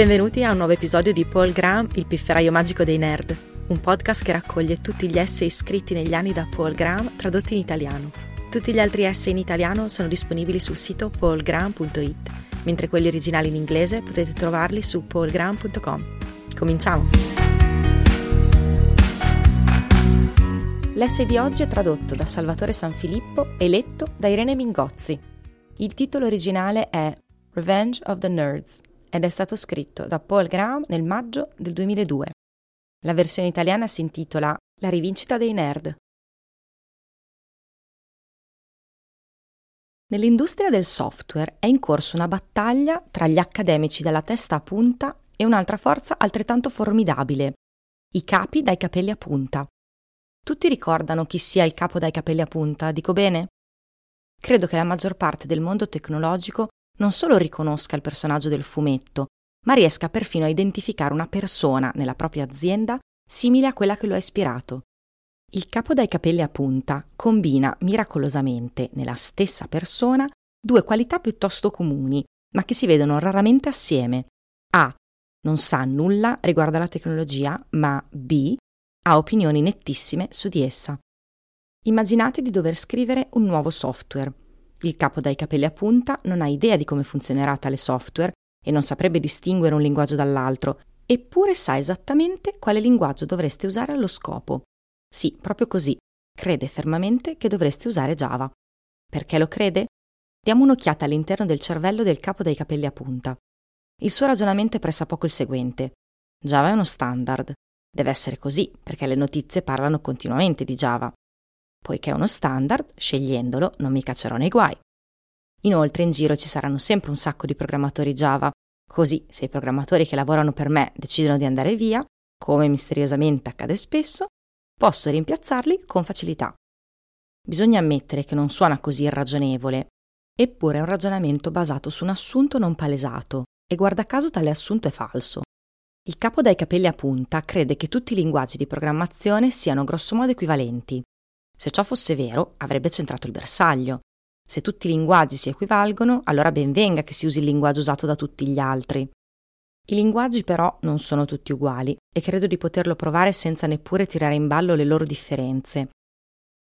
Benvenuti a un nuovo episodio di Paul Graham, il pifferaio magico dei nerd, un podcast che raccoglie tutti gli essay scritti negli anni da Paul Graham tradotti in italiano. Tutti gli altri essay in italiano sono disponibili sul sito paulgraham.it, mentre quelli originali in inglese potete trovarli su paulgraham.com. Cominciamo! L'essay di oggi è tradotto da Salvatore Sanfilippo e letto da Irene Mingozzi. Il titolo originale è Revenge of the Nerds ed è stato scritto da Paul Graham nel maggio del 2002. La versione italiana si intitola La rivincita dei nerd. Nell'industria del software è in corso una battaglia tra gli accademici dalla testa a punta e un'altra forza altrettanto formidabile, i capi dai capelli a punta. Tutti ricordano chi sia il capo dai capelli a punta, dico bene? Credo che la maggior parte del mondo tecnologico non solo riconosca il personaggio del fumetto, ma riesca perfino a identificare una persona nella propria azienda simile a quella che lo ha ispirato. Il capo dai capelli a punta combina miracolosamente nella stessa persona due qualità piuttosto comuni, ma che si vedono raramente assieme. A. Non sa nulla riguardo alla tecnologia, ma B. Ha opinioni nettissime su di essa. Immaginate di dover scrivere un nuovo software il capo dai capelli a punta non ha idea di come funzionerà tale software e non saprebbe distinguere un linguaggio dall'altro, eppure sa esattamente quale linguaggio dovreste usare allo scopo. Sì, proprio così. Crede fermamente che dovreste usare Java. Perché lo crede? Diamo un'occhiata all'interno del cervello del capo dai capelli a punta. Il suo ragionamento è pressappoco il seguente. Java è uno standard. Deve essere così, perché le notizie parlano continuamente di Java. Poiché è uno standard, scegliendolo non mi caccerò nei guai. Inoltre in giro ci saranno sempre un sacco di programmatori Java, così se i programmatori che lavorano per me decidono di andare via, come misteriosamente accade spesso, posso rimpiazzarli con facilità. Bisogna ammettere che non suona così irragionevole, eppure è un ragionamento basato su un assunto non palesato, e guarda caso tale assunto è falso. Il capo dai capelli a punta crede che tutti i linguaggi di programmazione siano grossomodo equivalenti, se ciò fosse vero, avrebbe centrato il bersaglio. Se tutti i linguaggi si equivalgono, allora ben venga che si usi il linguaggio usato da tutti gli altri. I linguaggi però non sono tutti uguali e credo di poterlo provare senza neppure tirare in ballo le loro differenze.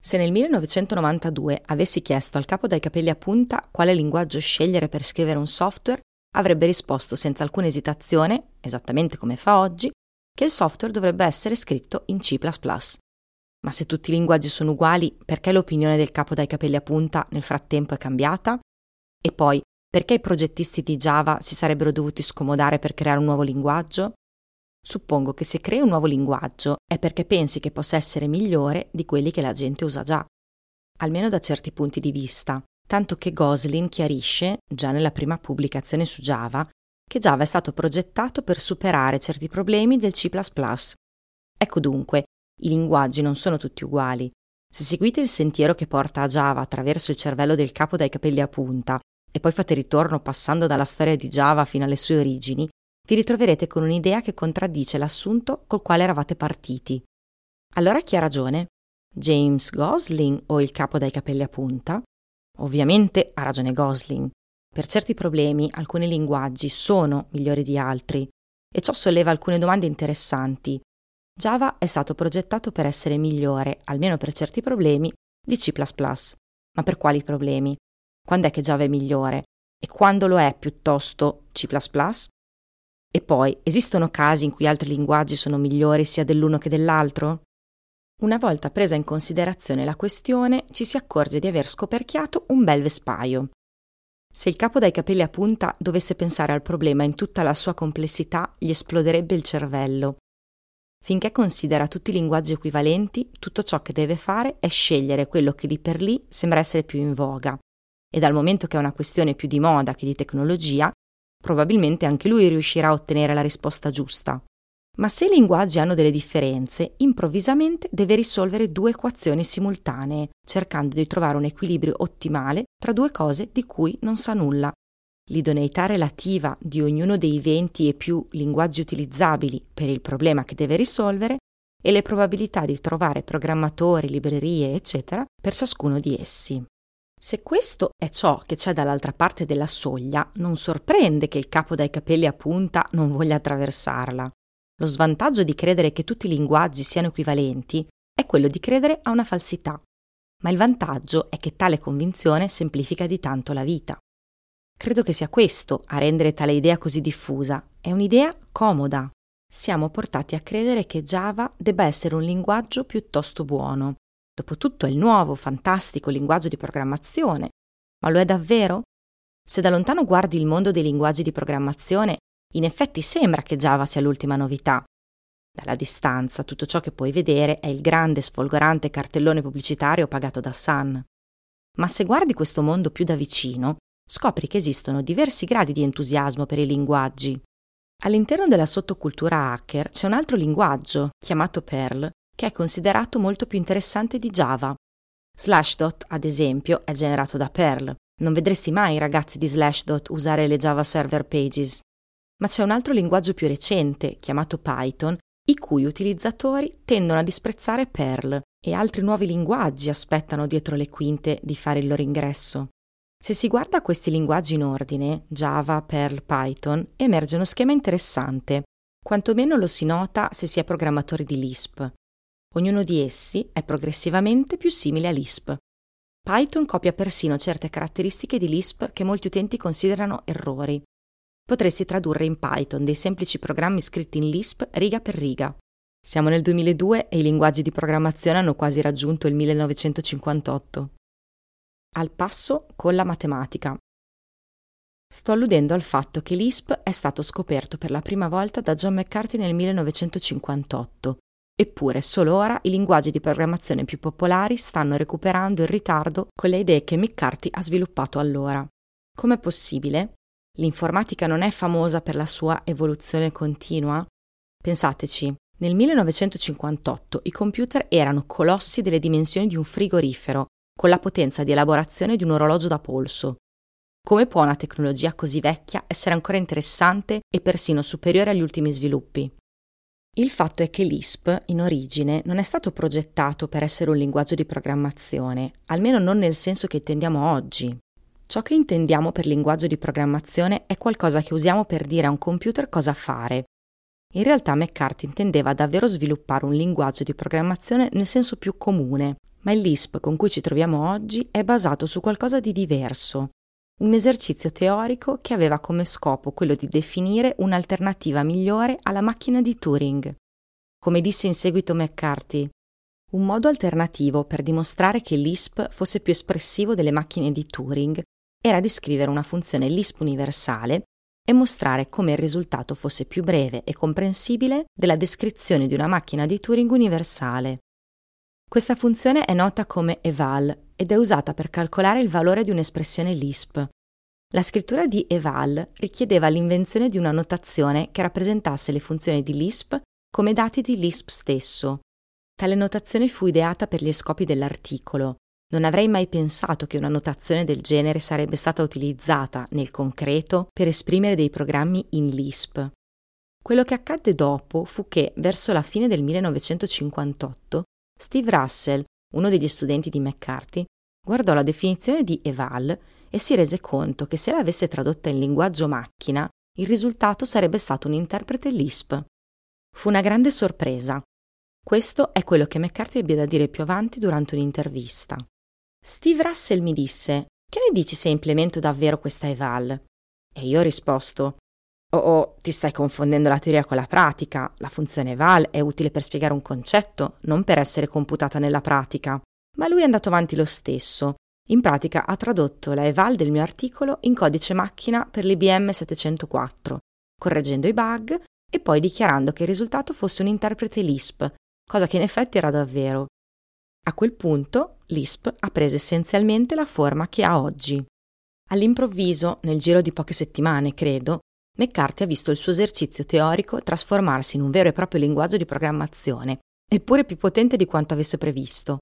Se nel 1992 avessi chiesto al capo dai capelli a punta quale linguaggio scegliere per scrivere un software, avrebbe risposto senza alcuna esitazione, esattamente come fa oggi, che il software dovrebbe essere scritto in C ⁇ ma se tutti i linguaggi sono uguali, perché l'opinione del capo dai capelli a punta nel frattempo è cambiata? E poi, perché i progettisti di Java si sarebbero dovuti scomodare per creare un nuovo linguaggio? Suppongo che se crei un nuovo linguaggio è perché pensi che possa essere migliore di quelli che la gente usa già, almeno da certi punti di vista, tanto che Goslin chiarisce, già nella prima pubblicazione su Java, che Java è stato progettato per superare certi problemi del C++. Ecco dunque i linguaggi non sono tutti uguali. Se seguite il sentiero che porta a Java attraverso il cervello del capo dai capelli a punta e poi fate ritorno passando dalla storia di Java fino alle sue origini, vi ritroverete con un'idea che contraddice l'assunto col quale eravate partiti. Allora chi ha ragione? James Gosling o il capo dai capelli a punta? Ovviamente ha ragione Gosling. Per certi problemi alcuni linguaggi sono migliori di altri e ciò solleva alcune domande interessanti Java è stato progettato per essere migliore, almeno per certi problemi, di C ⁇ Ma per quali problemi? Quando è che Java è migliore? E quando lo è piuttosto C ⁇ E poi, esistono casi in cui altri linguaggi sono migliori sia dell'uno che dell'altro? Una volta presa in considerazione la questione, ci si accorge di aver scoperchiato un bel vespaio. Se il capo dai capelli a punta dovesse pensare al problema in tutta la sua complessità, gli esploderebbe il cervello Finché considera tutti i linguaggi equivalenti, tutto ciò che deve fare è scegliere quello che lì per lì sembra essere più in voga. E dal momento che è una questione più di moda che di tecnologia, probabilmente anche lui riuscirà a ottenere la risposta giusta. Ma se i linguaggi hanno delle differenze, improvvisamente deve risolvere due equazioni simultanee, cercando di trovare un equilibrio ottimale tra due cose di cui non sa nulla l'idoneità relativa di ognuno dei 20 e più linguaggi utilizzabili per il problema che deve risolvere e le probabilità di trovare programmatori, librerie, eccetera, per ciascuno di essi. Se questo è ciò che c'è dall'altra parte della soglia, non sorprende che il capo dai capelli a punta non voglia attraversarla. Lo svantaggio di credere che tutti i linguaggi siano equivalenti è quello di credere a una falsità, ma il vantaggio è che tale convinzione semplifica di tanto la vita. Credo che sia questo a rendere tale idea così diffusa. È un'idea comoda. Siamo portati a credere che Java debba essere un linguaggio piuttosto buono, Dopotutto è il nuovo, fantastico linguaggio di programmazione. Ma lo è davvero? Se da lontano guardi il mondo dei linguaggi di programmazione, in effetti sembra che Java sia l'ultima novità. Dalla distanza tutto ciò che puoi vedere è il grande sfolgorante cartellone pubblicitario pagato da Sun. Ma se guardi questo mondo più da vicino, scopri che esistono diversi gradi di entusiasmo per i linguaggi. All'interno della sottocultura hacker c'è un altro linguaggio, chiamato Perl, che è considerato molto più interessante di Java. Slashdot, ad esempio, è generato da Perl. Non vedresti mai i ragazzi di Slashdot usare le Java Server Pages. Ma c'è un altro linguaggio più recente, chiamato Python, i cui utilizzatori tendono a disprezzare Perl e altri nuovi linguaggi aspettano dietro le quinte di fare il loro ingresso. Se si guarda questi linguaggi in ordine, Java, Perl, Python, emerge uno schema interessante. Quantomeno lo si nota se si è programmatori di Lisp. Ognuno di essi è progressivamente più simile a Lisp. Python copia persino certe caratteristiche di Lisp che molti utenti considerano errori. Potresti tradurre in Python dei semplici programmi scritti in Lisp riga per riga. Siamo nel 2002 e i linguaggi di programmazione hanno quasi raggiunto il 1958. Al passo con la matematica. Sto alludendo al fatto che Lisp è stato scoperto per la prima volta da John McCarthy nel 1958 Eppure solo ora i linguaggi di programmazione più popolari stanno recuperando il ritardo con le idee che McCarthy ha sviluppato allora. Com'è possibile? L'informatica non è famosa per la sua evoluzione continua? Pensateci, nel 1958 i computer erano colossi delle dimensioni di un frigorifero, con la potenza di elaborazione di un orologio da polso. Come può una tecnologia così vecchia essere ancora interessante e persino superiore agli ultimi sviluppi? Il fatto è che l'ISP, in origine, non è stato progettato per essere un linguaggio di programmazione, almeno non nel senso che intendiamo oggi. Ciò che intendiamo per linguaggio di programmazione è qualcosa che usiamo per dire a un computer cosa fare. In realtà McCarthy intendeva davvero sviluppare un linguaggio di programmazione nel senso più comune, ma il LISP con cui ci troviamo oggi è basato su qualcosa di diverso, un esercizio teorico che aveva come scopo quello di definire un'alternativa migliore alla macchina di Turing. Come disse in seguito McCarthy, un modo alternativo per dimostrare che l'ISP fosse più espressivo delle macchine di Turing era di scrivere una funzione LISP universale e mostrare come il risultato fosse più breve e comprensibile della descrizione di una macchina di Turing universale. Questa funzione è nota come eval ed è usata per calcolare il valore di un'espressione Lisp. La scrittura di eval richiedeva l'invenzione di una notazione che rappresentasse le funzioni di Lisp come dati di Lisp stesso. Tale notazione fu ideata per gli scopi dell'articolo. Non avrei mai pensato che una notazione del genere sarebbe stata utilizzata, nel concreto, per esprimere dei programmi in Lisp. Quello che accadde dopo fu che, verso la fine del 1958, Steve Russell, uno degli studenti di McCarthy, guardò la definizione di eval e si rese conto che se l'avesse tradotta in linguaggio macchina, il risultato sarebbe stato un interprete Lisp. Fu una grande sorpresa. Questo è quello che McCarthy ebbe da dire più avanti durante un'intervista. Steve Russell mi disse: Che ne dici se implemento davvero questa eval? E io ho risposto: Oh, oh, ti stai confondendo la teoria con la pratica. La funzione eval è utile per spiegare un concetto, non per essere computata nella pratica. Ma lui è andato avanti lo stesso. In pratica ha tradotto la eval del mio articolo in codice macchina per l'IBM 704, correggendo i bug e poi dichiarando che il risultato fosse un interprete Lisp, cosa che in effetti era davvero. A quel punto Lisp ha preso essenzialmente la forma che ha oggi. All'improvviso, nel giro di poche settimane, credo, McCarthy ha visto il suo esercizio teorico trasformarsi in un vero e proprio linguaggio di programmazione, eppure più potente di quanto avesse previsto.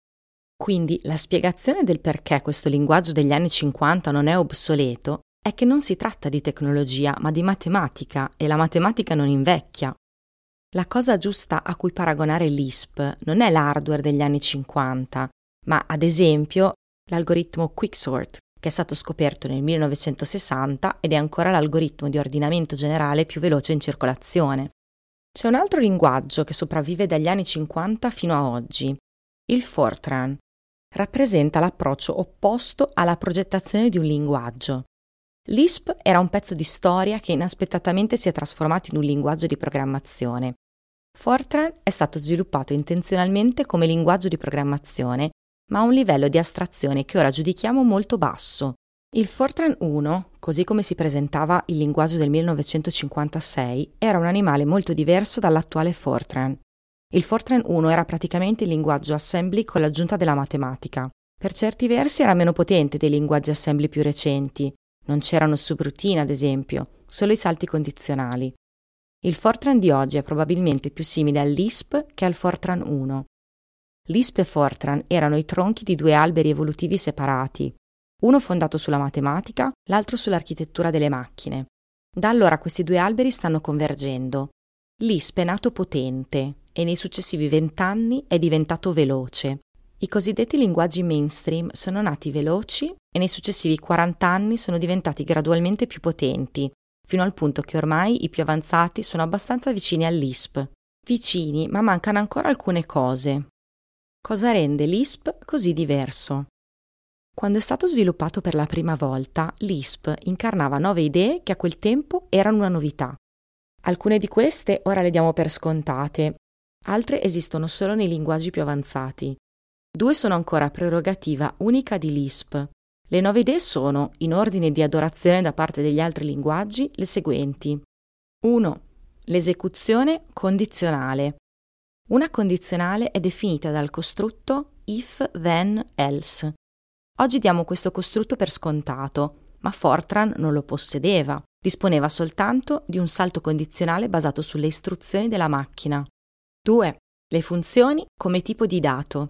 Quindi la spiegazione del perché questo linguaggio degli anni 50 non è obsoleto è che non si tratta di tecnologia, ma di matematica e la matematica non invecchia. La cosa giusta a cui paragonare l'ISP non è l'hardware degli anni 50, ma ad esempio l'algoritmo Quicksort, che è stato scoperto nel 1960 ed è ancora l'algoritmo di ordinamento generale più veloce in circolazione. C'è un altro linguaggio che sopravvive dagli anni 50 fino a oggi, il Fortran. Rappresenta l'approccio opposto alla progettazione di un linguaggio. L'ISP era un pezzo di storia che inaspettatamente si è trasformato in un linguaggio di programmazione. Fortran è stato sviluppato intenzionalmente come linguaggio di programmazione, ma a un livello di astrazione che ora giudichiamo molto basso, il Fortran 1, così come si presentava il linguaggio del 1956, era un animale molto diverso dall'attuale Fortran. Il Fortran 1 era praticamente il linguaggio assembly con l'aggiunta della matematica. Per certi versi era meno potente dei linguaggi assembly più recenti. Non c'erano subroutine, ad esempio, solo i salti condizionali. Il Fortran di oggi è probabilmente più simile all'ISP che al Fortran 1. L'ISP e Fortran erano i tronchi di due alberi evolutivi separati, uno fondato sulla matematica, l'altro sull'architettura delle macchine. Da allora questi due alberi stanno convergendo. L'ISP è nato potente e nei successivi vent'anni è diventato veloce. I cosiddetti linguaggi mainstream sono nati veloci e nei successivi 40 anni sono diventati gradualmente più potenti, fino al punto che ormai i più avanzati sono abbastanza vicini all'ISP. Vicini, ma mancano ancora alcune cose. Cosa rende l'ISP così diverso? Quando è stato sviluppato per la prima volta, l'ISP incarnava nove idee che a quel tempo erano una novità. Alcune di queste ora le diamo per scontate, altre esistono solo nei linguaggi più avanzati. Due sono ancora prerogativa unica di l'ISP. Le nove idee sono, in ordine di adorazione da parte degli altri linguaggi, le seguenti. 1. L'esecuzione condizionale. Una condizionale è definita dal costrutto if then else Oggi diamo questo costrutto per scontato, ma Fortran non lo possedeva. Disponeva soltanto di un salto condizionale basato sulle istruzioni della macchina. 2. Le funzioni come tipo di dato.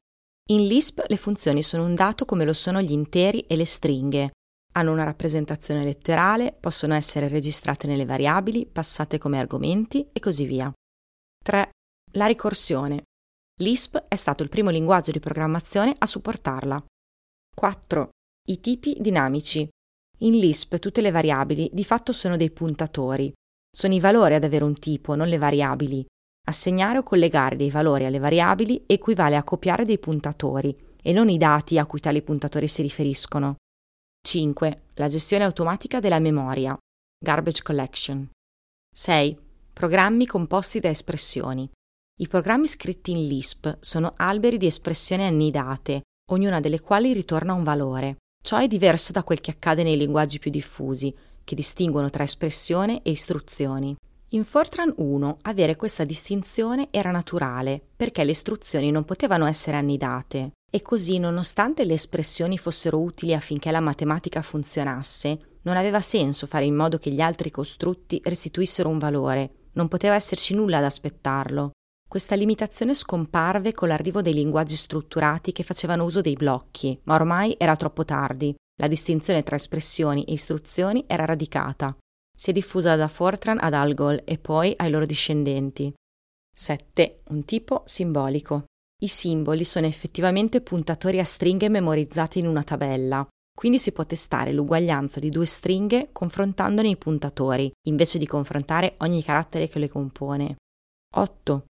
In Lisp le funzioni sono un dato come lo sono gli interi e le stringhe. Hanno una rappresentazione letterale, possono essere registrate nelle variabili, passate come argomenti e così via. 3. La ricorsione. Lisp è stato il primo linguaggio di programmazione a supportarla. 4. I tipi dinamici. In Lisp tutte le variabili di fatto sono dei puntatori. Sono i valori ad avere un tipo, non le variabili. Assegnare o collegare dei valori alle variabili equivale a copiare dei puntatori e non i dati a cui tali puntatori si riferiscono. 5. La gestione automatica della memoria. Garbage collection. 6. Programmi composti da espressioni. I programmi scritti in Lisp sono alberi di espressioni annidate ognuna delle quali ritorna un valore. Ciò è diverso da quel che accade nei linguaggi più diffusi, che distinguono tra espressione e istruzioni. In Fortran 1 avere questa distinzione era naturale, perché le istruzioni non potevano essere annidate, e così, nonostante le espressioni fossero utili affinché la matematica funzionasse, non aveva senso fare in modo che gli altri costrutti restituissero un valore, non poteva esserci nulla ad aspettarlo. Questa limitazione scomparve con l'arrivo dei linguaggi strutturati che facevano uso dei blocchi, ma ormai era troppo tardi. La distinzione tra espressioni e istruzioni era radicata. Si è diffusa da Fortran ad Algol e poi ai loro discendenti. 7. Un tipo simbolico. I simboli sono effettivamente puntatori a stringhe memorizzate in una tabella, quindi si può testare l'uguaglianza di due stringhe confrontandone i puntatori, invece di confrontare ogni carattere che le compone. 8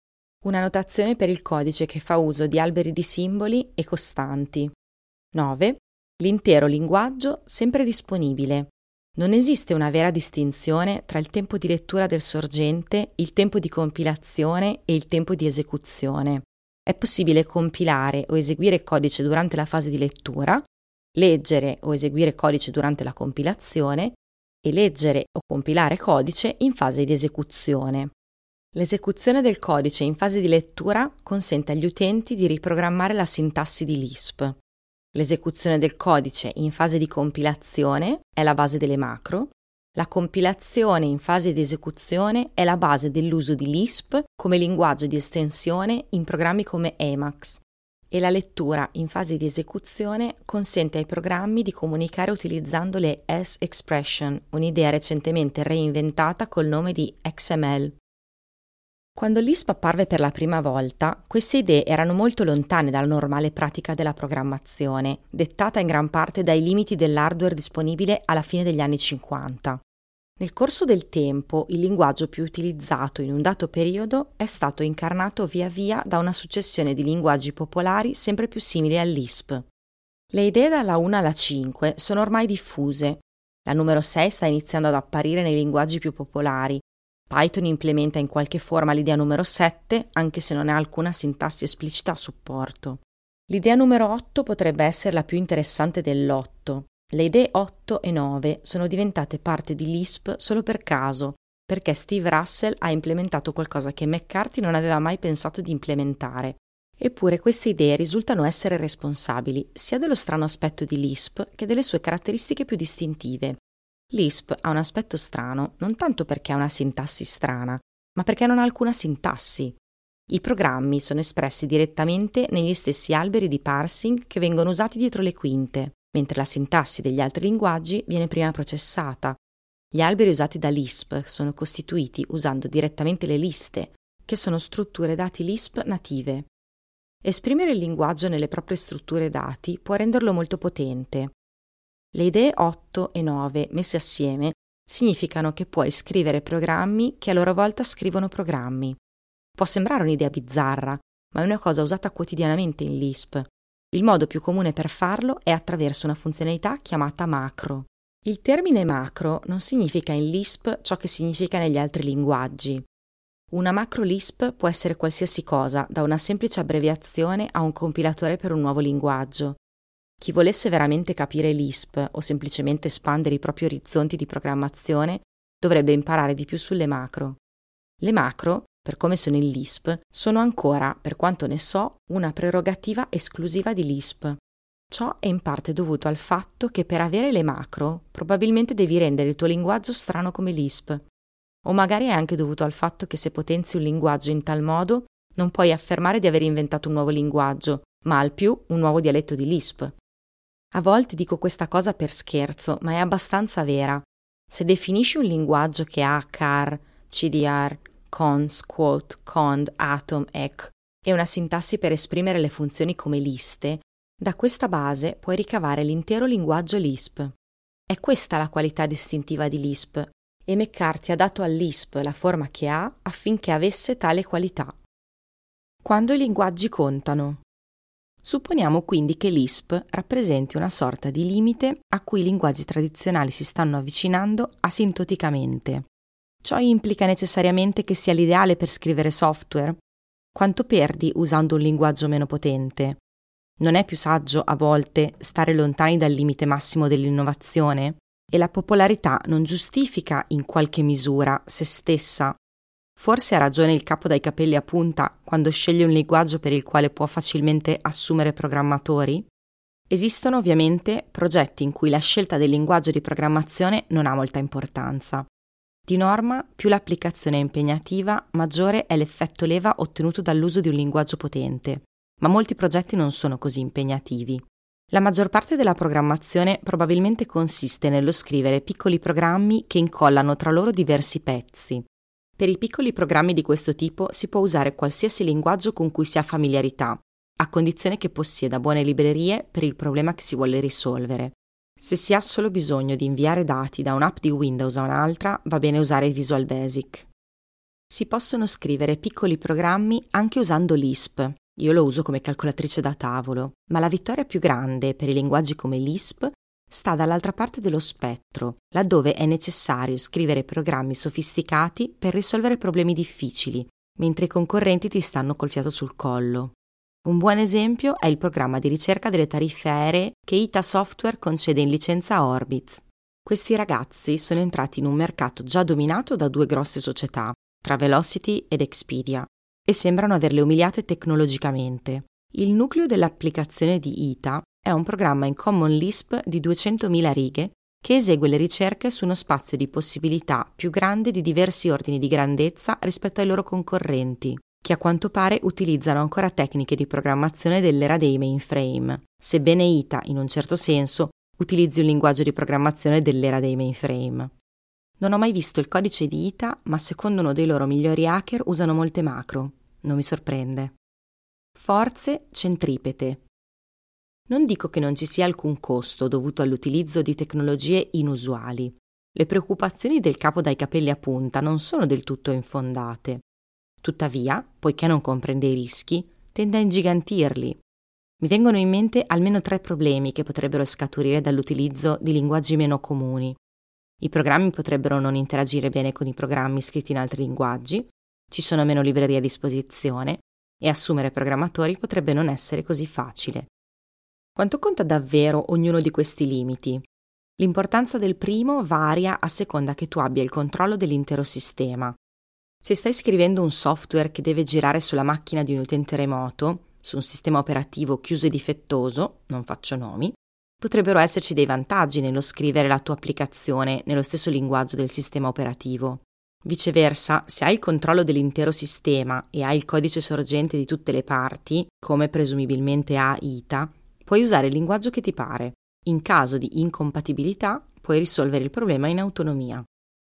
una notazione per il codice che fa uso di alberi di simboli e costanti. 9. L'intero linguaggio sempre disponibile. Non esiste una vera distinzione tra il tempo di lettura del sorgente, il tempo di compilazione e il tempo di esecuzione. È possibile compilare o eseguire codice durante la fase di lettura, leggere o eseguire codice durante la compilazione e leggere o compilare codice in fase di esecuzione. L'esecuzione del codice in fase di lettura consente agli utenti di riprogrammare la sintassi di Lisp. L'esecuzione del codice in fase di compilazione è la base delle macro. La compilazione in fase di esecuzione è la base dell'uso di Lisp come linguaggio di estensione in programmi come Emacs. E la lettura in fase di esecuzione consente ai programmi di comunicare utilizzando le S-expression, un'idea recentemente reinventata col nome di XML. Quando l'ISP apparve per la prima volta, queste idee erano molto lontane dalla normale pratica della programmazione, dettata in gran parte dai limiti dell'hardware disponibile alla fine degli anni 50. Nel corso del tempo, il linguaggio più utilizzato in un dato periodo è stato incarnato via via da una successione di linguaggi popolari sempre più simili all'ISP. Le idee dalla 1 alla 5 sono ormai diffuse. La numero 6 sta iniziando ad apparire nei linguaggi più popolari. Python implementa in qualche forma l'idea numero 7, anche se non ha alcuna sintassi esplicita a supporto. L'idea numero 8 potrebbe essere la più interessante dell'8. Le idee 8 e 9 sono diventate parte di Lisp solo per caso, perché Steve Russell ha implementato qualcosa che McCarthy non aveva mai pensato di implementare. Eppure queste idee risultano essere responsabili sia dello strano aspetto di Lisp che delle sue caratteristiche più distintive. Lisp ha un aspetto strano non tanto perché ha una sintassi strana, ma perché non ha alcuna sintassi. I programmi sono espressi direttamente negli stessi alberi di parsing che vengono usati dietro le quinte mentre la sintassi degli altri linguaggi viene prima processata. Gli alberi usati da Lisp sono costituiti usando direttamente le liste, che sono strutture dati Lisp native. Esprimere il linguaggio nelle proprie strutture dati può renderlo molto potente. Le idee 8 e 9 messe assieme significano che puoi scrivere programmi che a loro volta scrivono programmi. Può sembrare un'idea bizzarra, ma è una cosa usata quotidianamente in Lisp. Il modo più comune per farlo è attraverso una funzionalità chiamata macro. Il termine macro non significa in Lisp ciò che significa negli altri linguaggi. Una macro Lisp può essere qualsiasi cosa, da una semplice abbreviazione a un compilatore per un nuovo linguaggio. Chi volesse veramente capire Lisp o semplicemente espandere i propri orizzonti di programmazione dovrebbe imparare di più sulle macro. Le macro per come sono in Lisp, sono ancora, per quanto ne so, una prerogativa esclusiva di Lisp. Ciò è in parte dovuto al fatto che per avere le macro probabilmente devi rendere il tuo linguaggio strano come Lisp. O magari è anche dovuto al fatto che se potenzi un linguaggio in tal modo non puoi affermare di aver inventato un nuovo linguaggio, ma al più un nuovo dialetto di Lisp. A volte dico questa cosa per scherzo, ma è abbastanza vera. Se definisci un linguaggio che ha car, CDR, cons, quote, cond, atom, ec e una sintassi per esprimere le funzioni come liste, da questa base puoi ricavare l'intero linguaggio Lisp. È questa la qualità distintiva di Lisp e McCarthy ha dato all'Lisp la forma che ha affinché avesse tale qualità. Quando i linguaggi contano. Supponiamo quindi che Lisp rappresenti una sorta di limite a cui i linguaggi tradizionali si stanno avvicinando asintoticamente. Ciò implica necessariamente che sia l'ideale per scrivere software? Quanto perdi usando un linguaggio meno potente? Non è più saggio, a volte, stare lontani dal limite massimo dell'innovazione? E la popolarità non giustifica, in qualche misura, se stessa? Forse ha ragione il capo dai capelli a punta quando sceglie un linguaggio per il quale può facilmente assumere programmatori? Esistono ovviamente progetti in cui la scelta del linguaggio di programmazione non ha molta importanza. Di norma, più l'applicazione è impegnativa, maggiore è l'effetto leva ottenuto dall'uso di un linguaggio potente, ma molti progetti non sono così impegnativi. La maggior parte della programmazione probabilmente consiste nello scrivere piccoli programmi che incollano tra loro diversi pezzi. Per i piccoli programmi di questo tipo si può usare qualsiasi linguaggio con cui si ha familiarità, a condizione che possieda buone librerie per il problema che si vuole risolvere. Se si ha solo bisogno di inviare dati da un'app di Windows a un'altra, va bene usare Visual Basic. Si possono scrivere piccoli programmi anche usando Lisp. Io lo uso come calcolatrice da tavolo, ma la vittoria più grande per i linguaggi come Lisp sta dall'altra parte dello spettro, laddove è necessario scrivere programmi sofisticati per risolvere problemi difficili, mentre i concorrenti ti stanno col fiato sul collo. Un buon esempio è il programma di ricerca delle tariffe aeree che ITA Software concede in licenza a Orbitz. Questi ragazzi sono entrati in un mercato già dominato da due grosse società, Travelocity ed Expedia, e sembrano averle umiliate tecnologicamente. Il nucleo dell'applicazione di ITA è un programma in Common Lisp di 200.000 righe che esegue le ricerche su uno spazio di possibilità più grande di diversi ordini di grandezza rispetto ai loro concorrenti che a quanto pare utilizzano ancora tecniche di programmazione dell'era dei mainframe, sebbene ITA, in un certo senso, utilizzi un linguaggio di programmazione dell'era dei mainframe. Non ho mai visto il codice di ITA, ma secondo uno dei loro migliori hacker usano molte macro. Non mi sorprende. Forze centripete. Non dico che non ci sia alcun costo dovuto all'utilizzo di tecnologie inusuali. Le preoccupazioni del capo dai capelli a punta non sono del tutto infondate. Tuttavia, poiché non comprende i rischi, tende a ingigantirli. Mi vengono in mente almeno tre problemi che potrebbero scaturire dall'utilizzo di linguaggi meno comuni. I programmi potrebbero non interagire bene con i programmi scritti in altri linguaggi, ci sono meno librerie a disposizione e assumere programmatori potrebbe non essere così facile. Quanto conta davvero ognuno di questi limiti? L'importanza del primo varia a seconda che tu abbia il controllo dell'intero sistema. Se stai scrivendo un software che deve girare sulla macchina di un utente remoto, su un sistema operativo chiuso e difettoso, non faccio nomi, potrebbero esserci dei vantaggi nello scrivere la tua applicazione nello stesso linguaggio del sistema operativo. Viceversa, se hai il controllo dell'intero sistema e hai il codice sorgente di tutte le parti, come presumibilmente ha ITA, puoi usare il linguaggio che ti pare. In caso di incompatibilità, puoi risolvere il problema in autonomia.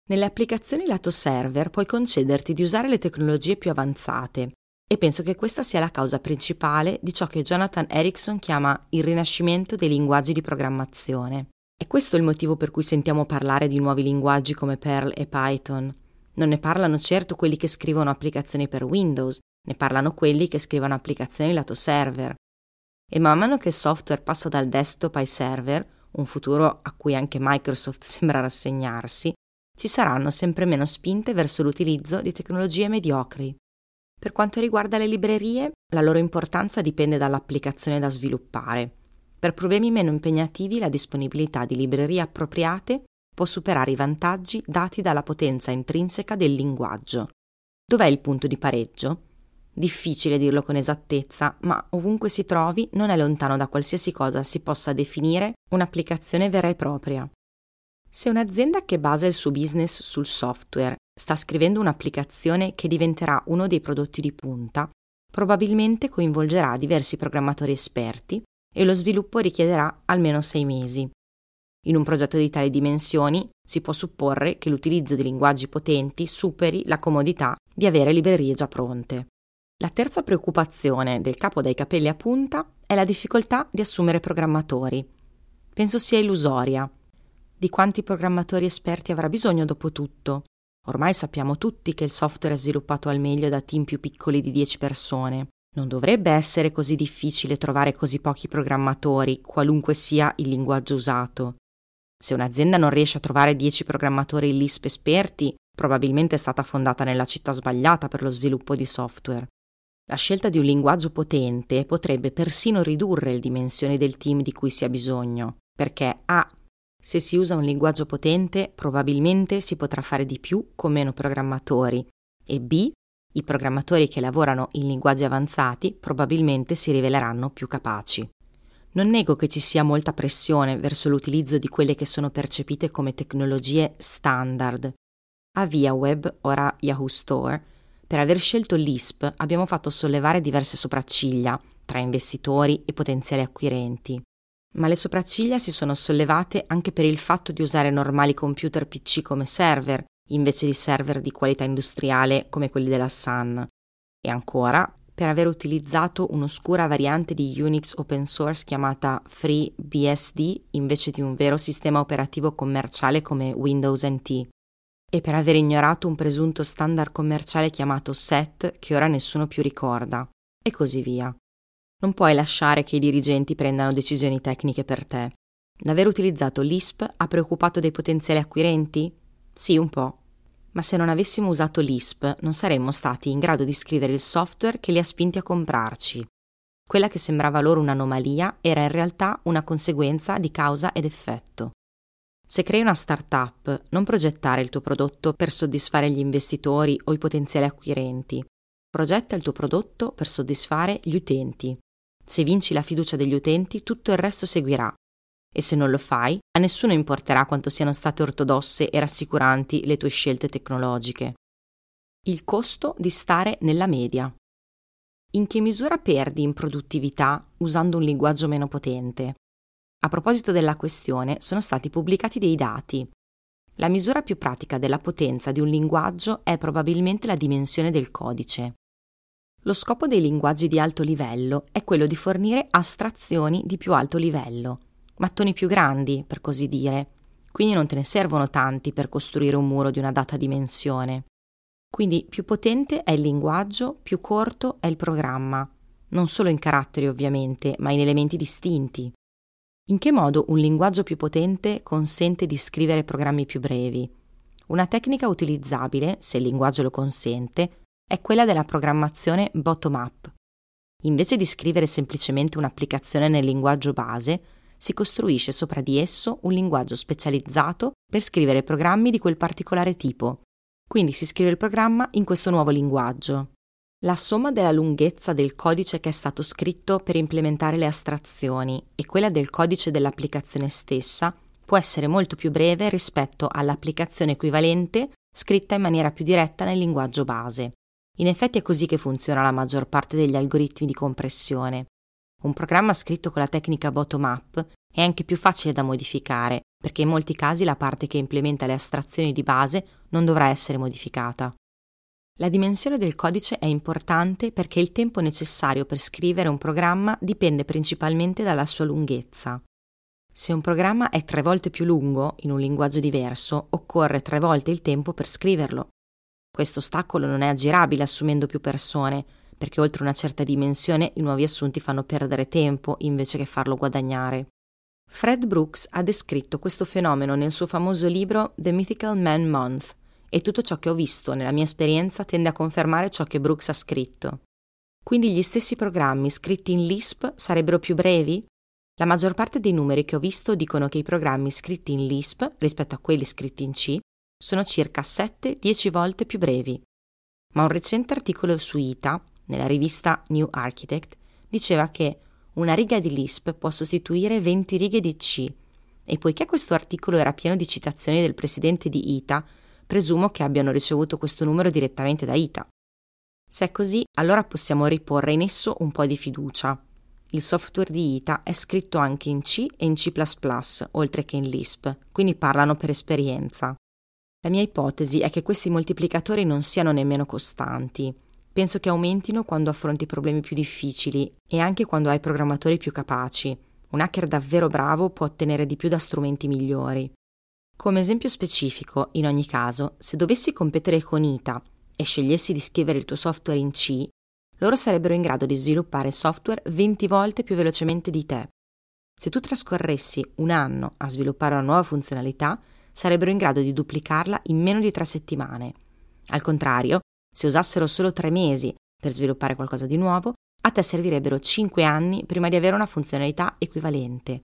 Nelle applicazioni lato server puoi concederti di usare le tecnologie più avanzate e penso che questa sia la causa principale di ciò che Jonathan Erickson chiama il rinascimento dei linguaggi di programmazione. È questo il motivo per cui sentiamo parlare di nuovi linguaggi come Perl e Python. Non ne parlano certo quelli che scrivono applicazioni per Windows, ne parlano quelli che scrivono applicazioni lato server. E man mano che il software passa dal desktop ai server, un futuro a cui anche Microsoft sembra rassegnarsi, ci saranno sempre meno spinte verso l'utilizzo di tecnologie mediocri. Per quanto riguarda le librerie, la loro importanza dipende dall'applicazione da sviluppare. Per problemi meno impegnativi la disponibilità di librerie appropriate può superare i vantaggi dati dalla potenza intrinseca del linguaggio. Dov'è il punto di pareggio? Difficile dirlo con esattezza, ma ovunque si trovi non è lontano da qualsiasi cosa si possa definire un'applicazione vera e propria. Se un'azienda che basa il suo business sul software sta scrivendo un'applicazione che diventerà uno dei prodotti di punta, probabilmente coinvolgerà diversi programmatori esperti e lo sviluppo richiederà almeno sei mesi. In un progetto di tali dimensioni si può supporre che l'utilizzo di linguaggi potenti superi la comodità di avere librerie già pronte. La terza preoccupazione del capo dai capelli a punta è la difficoltà di assumere programmatori. Penso sia illusoria. Di quanti programmatori esperti avrà bisogno dopo tutto? Ormai sappiamo tutti che il software è sviluppato al meglio da team più piccoli di 10 persone. Non dovrebbe essere così difficile trovare così pochi programmatori, qualunque sia il linguaggio usato. Se un'azienda non riesce a trovare 10 programmatori LISP esperti, probabilmente è stata fondata nella città sbagliata per lo sviluppo di software. La scelta di un linguaggio potente potrebbe persino ridurre le dimensioni del team di cui si ha bisogno, perché A se si usa un linguaggio potente, probabilmente si potrà fare di più con meno programmatori e B, i programmatori che lavorano in linguaggi avanzati probabilmente si riveleranno più capaci. Non nego che ci sia molta pressione verso l'utilizzo di quelle che sono percepite come tecnologie standard. A ViaWeb, ora Yahoo Store, per aver scelto l'ISP abbiamo fatto sollevare diverse sopracciglia tra investitori e potenziali acquirenti ma le sopracciglia si sono sollevate anche per il fatto di usare normali computer PC come server, invece di server di qualità industriale come quelli della Sun. E ancora, per aver utilizzato un'oscura variante di Unix open source chiamata FreeBSD invece di un vero sistema operativo commerciale come Windows NT. E per aver ignorato un presunto standard commerciale chiamato SET che ora nessuno più ricorda. E così via. Non puoi lasciare che i dirigenti prendano decisioni tecniche per te. L'aver utilizzato l'ISP ha preoccupato dei potenziali acquirenti? Sì, un po'. Ma se non avessimo usato l'ISP non saremmo stati in grado di scrivere il software che li ha spinti a comprarci. Quella che sembrava loro un'anomalia era in realtà una conseguenza di causa ed effetto. Se crei una startup, non progettare il tuo prodotto per soddisfare gli investitori o i potenziali acquirenti. Progetta il tuo prodotto per soddisfare gli utenti. Se vinci la fiducia degli utenti, tutto il resto seguirà. E se non lo fai, a nessuno importerà quanto siano state ortodosse e rassicuranti le tue scelte tecnologiche. Il costo di stare nella media. In che misura perdi in produttività usando un linguaggio meno potente? A proposito della questione, sono stati pubblicati dei dati. La misura più pratica della potenza di un linguaggio è probabilmente la dimensione del codice. Lo scopo dei linguaggi di alto livello è quello di fornire astrazioni di più alto livello, mattoni più grandi, per così dire, quindi non te ne servono tanti per costruire un muro di una data dimensione. Quindi più potente è il linguaggio, più corto è il programma, non solo in caratteri ovviamente, ma in elementi distinti. In che modo un linguaggio più potente consente di scrivere programmi più brevi? Una tecnica utilizzabile, se il linguaggio lo consente, è quella della programmazione bottom-up. Invece di scrivere semplicemente un'applicazione nel linguaggio base, si costruisce sopra di esso un linguaggio specializzato per scrivere programmi di quel particolare tipo. Quindi si scrive il programma in questo nuovo linguaggio. La somma della lunghezza del codice che è stato scritto per implementare le astrazioni e quella del codice dell'applicazione stessa può essere molto più breve rispetto all'applicazione equivalente scritta in maniera più diretta nel linguaggio base. In effetti è così che funziona la maggior parte degli algoritmi di compressione. Un programma scritto con la tecnica bottom-up è anche più facile da modificare, perché in molti casi la parte che implementa le astrazioni di base non dovrà essere modificata. La dimensione del codice è importante perché il tempo necessario per scrivere un programma dipende principalmente dalla sua lunghezza. Se un programma è tre volte più lungo, in un linguaggio diverso, occorre tre volte il tempo per scriverlo. Questo ostacolo non è aggirabile assumendo più persone, perché oltre una certa dimensione i nuovi assunti fanno perdere tempo invece che farlo guadagnare. Fred Brooks ha descritto questo fenomeno nel suo famoso libro The Mythical Man Month e tutto ciò che ho visto nella mia esperienza tende a confermare ciò che Brooks ha scritto. Quindi gli stessi programmi scritti in Lisp sarebbero più brevi? La maggior parte dei numeri che ho visto dicono che i programmi scritti in Lisp rispetto a quelli scritti in C sono circa 7-10 volte più brevi. Ma un recente articolo su ITA nella rivista New Architect, diceva che una riga di Lisp può sostituire 20 righe di C e poiché questo articolo era pieno di citazioni del presidente di ITA, presumo che abbiano ricevuto questo numero direttamente da ITA. Se è così, allora possiamo riporre in esso un po' di fiducia. Il software di ITA è scritto anche in C e in C++, oltre che in Lisp, quindi parlano per esperienza. La mia ipotesi è che questi moltiplicatori non siano nemmeno costanti, Penso che aumentino quando affronti problemi più difficili e anche quando hai programmatori più capaci. Un hacker davvero bravo può ottenere di più da strumenti migliori. Come esempio specifico, in ogni caso, se dovessi competere con ITA e scegliessi di scrivere il tuo software in C, loro sarebbero in grado di sviluppare software 20 volte più velocemente di te. Se tu trascorressi un anno a sviluppare una nuova funzionalità, sarebbero in grado di duplicarla in meno di tre settimane. Al contrario, se usassero solo tre mesi per sviluppare qualcosa di nuovo, a te servirebbero cinque anni prima di avere una funzionalità equivalente.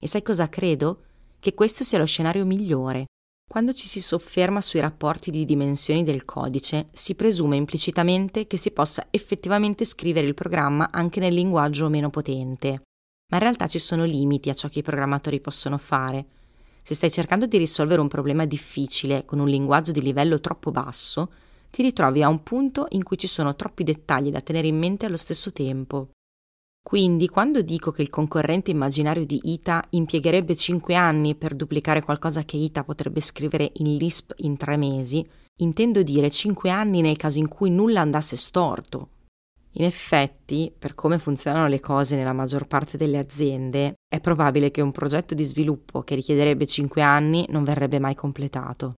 E sai cosa credo? Che questo sia lo scenario migliore. Quando ci si sofferma sui rapporti di dimensioni del codice, si presume implicitamente che si possa effettivamente scrivere il programma anche nel linguaggio meno potente. Ma in realtà ci sono limiti a ciò che i programmatori possono fare. Se stai cercando di risolvere un problema difficile con un linguaggio di livello troppo basso, ti ritrovi a un punto in cui ci sono troppi dettagli da tenere in mente allo stesso tempo. Quindi, quando dico che il concorrente immaginario di Ita impiegherebbe 5 anni per duplicare qualcosa che Ita potrebbe scrivere in Lisp in 3 mesi, intendo dire 5 anni nel caso in cui nulla andasse storto. In effetti, per come funzionano le cose nella maggior parte delle aziende, è probabile che un progetto di sviluppo che richiederebbe 5 anni non verrebbe mai completato.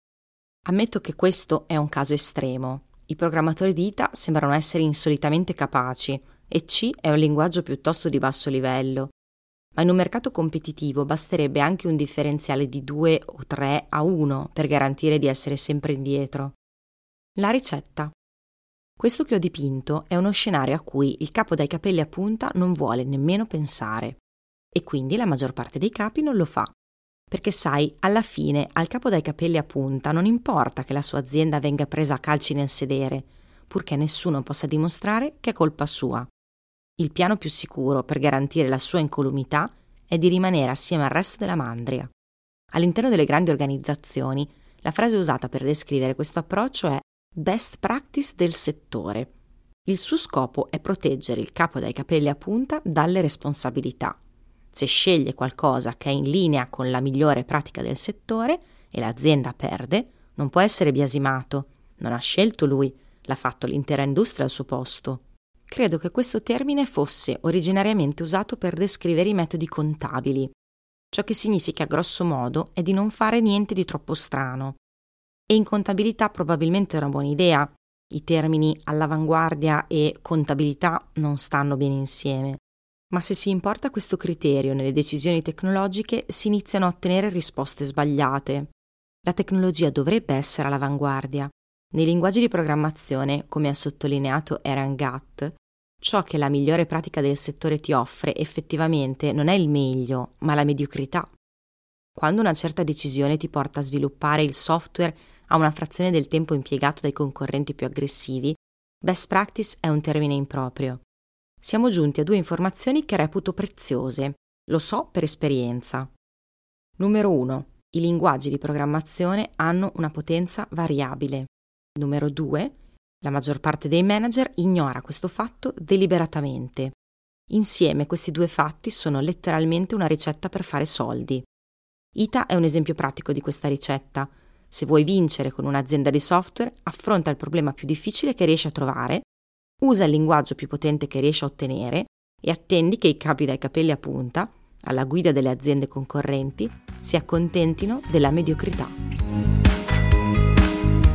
Ammetto che questo è un caso estremo. I programmatori di ITA sembrano essere insolitamente capaci e C è un linguaggio piuttosto di basso livello. Ma in un mercato competitivo basterebbe anche un differenziale di 2 o 3 a 1 per garantire di essere sempre indietro. La ricetta. Questo che ho dipinto è uno scenario a cui il capo dai capelli a punta non vuole nemmeno pensare. E quindi la maggior parte dei capi non lo fa perché sai, alla fine al capo dai capelli a punta non importa che la sua azienda venga presa a calci nel sedere, purché nessuno possa dimostrare che è colpa sua. Il piano più sicuro per garantire la sua incolumità è di rimanere assieme al resto della mandria. All'interno delle grandi organizzazioni, la frase usata per descrivere questo approccio è best practice del settore. Il suo scopo è proteggere il capo dai capelli a punta dalle responsabilità se sceglie qualcosa che è in linea con la migliore pratica del settore, e l'azienda perde, non può essere biasimato. Non ha scelto lui, l'ha fatto l'intera industria al suo posto. Credo che questo termine fosse originariamente usato per descrivere i metodi contabili. Ciò che significa grosso modo è di non fare niente di troppo strano. E in contabilità probabilmente è una buona idea. I termini all'avanguardia e contabilità non stanno bene insieme. Ma se si importa questo criterio nelle decisioni tecnologiche si iniziano a ottenere risposte sbagliate. La tecnologia dovrebbe essere all'avanguardia. Nei linguaggi di programmazione, come ha sottolineato Eran Gatt, ciò che la migliore pratica del settore ti offre effettivamente non è il meglio, ma la mediocrità. Quando una certa decisione ti porta a sviluppare il software a una frazione del tempo impiegato dai concorrenti più aggressivi, best practice è un termine improprio. Siamo giunti a due informazioni che reputo preziose, lo so per esperienza. Numero 1. I linguaggi di programmazione hanno una potenza variabile. Numero 2. La maggior parte dei manager ignora questo fatto deliberatamente. Insieme questi due fatti sono letteralmente una ricetta per fare soldi. ITA è un esempio pratico di questa ricetta. Se vuoi vincere con un'azienda di software, affronta il problema più difficile che riesci a trovare, usa il linguaggio più potente che riesci a ottenere e attendi che i capi dai capelli a punta, alla guida delle aziende concorrenti, si accontentino della mediocrità.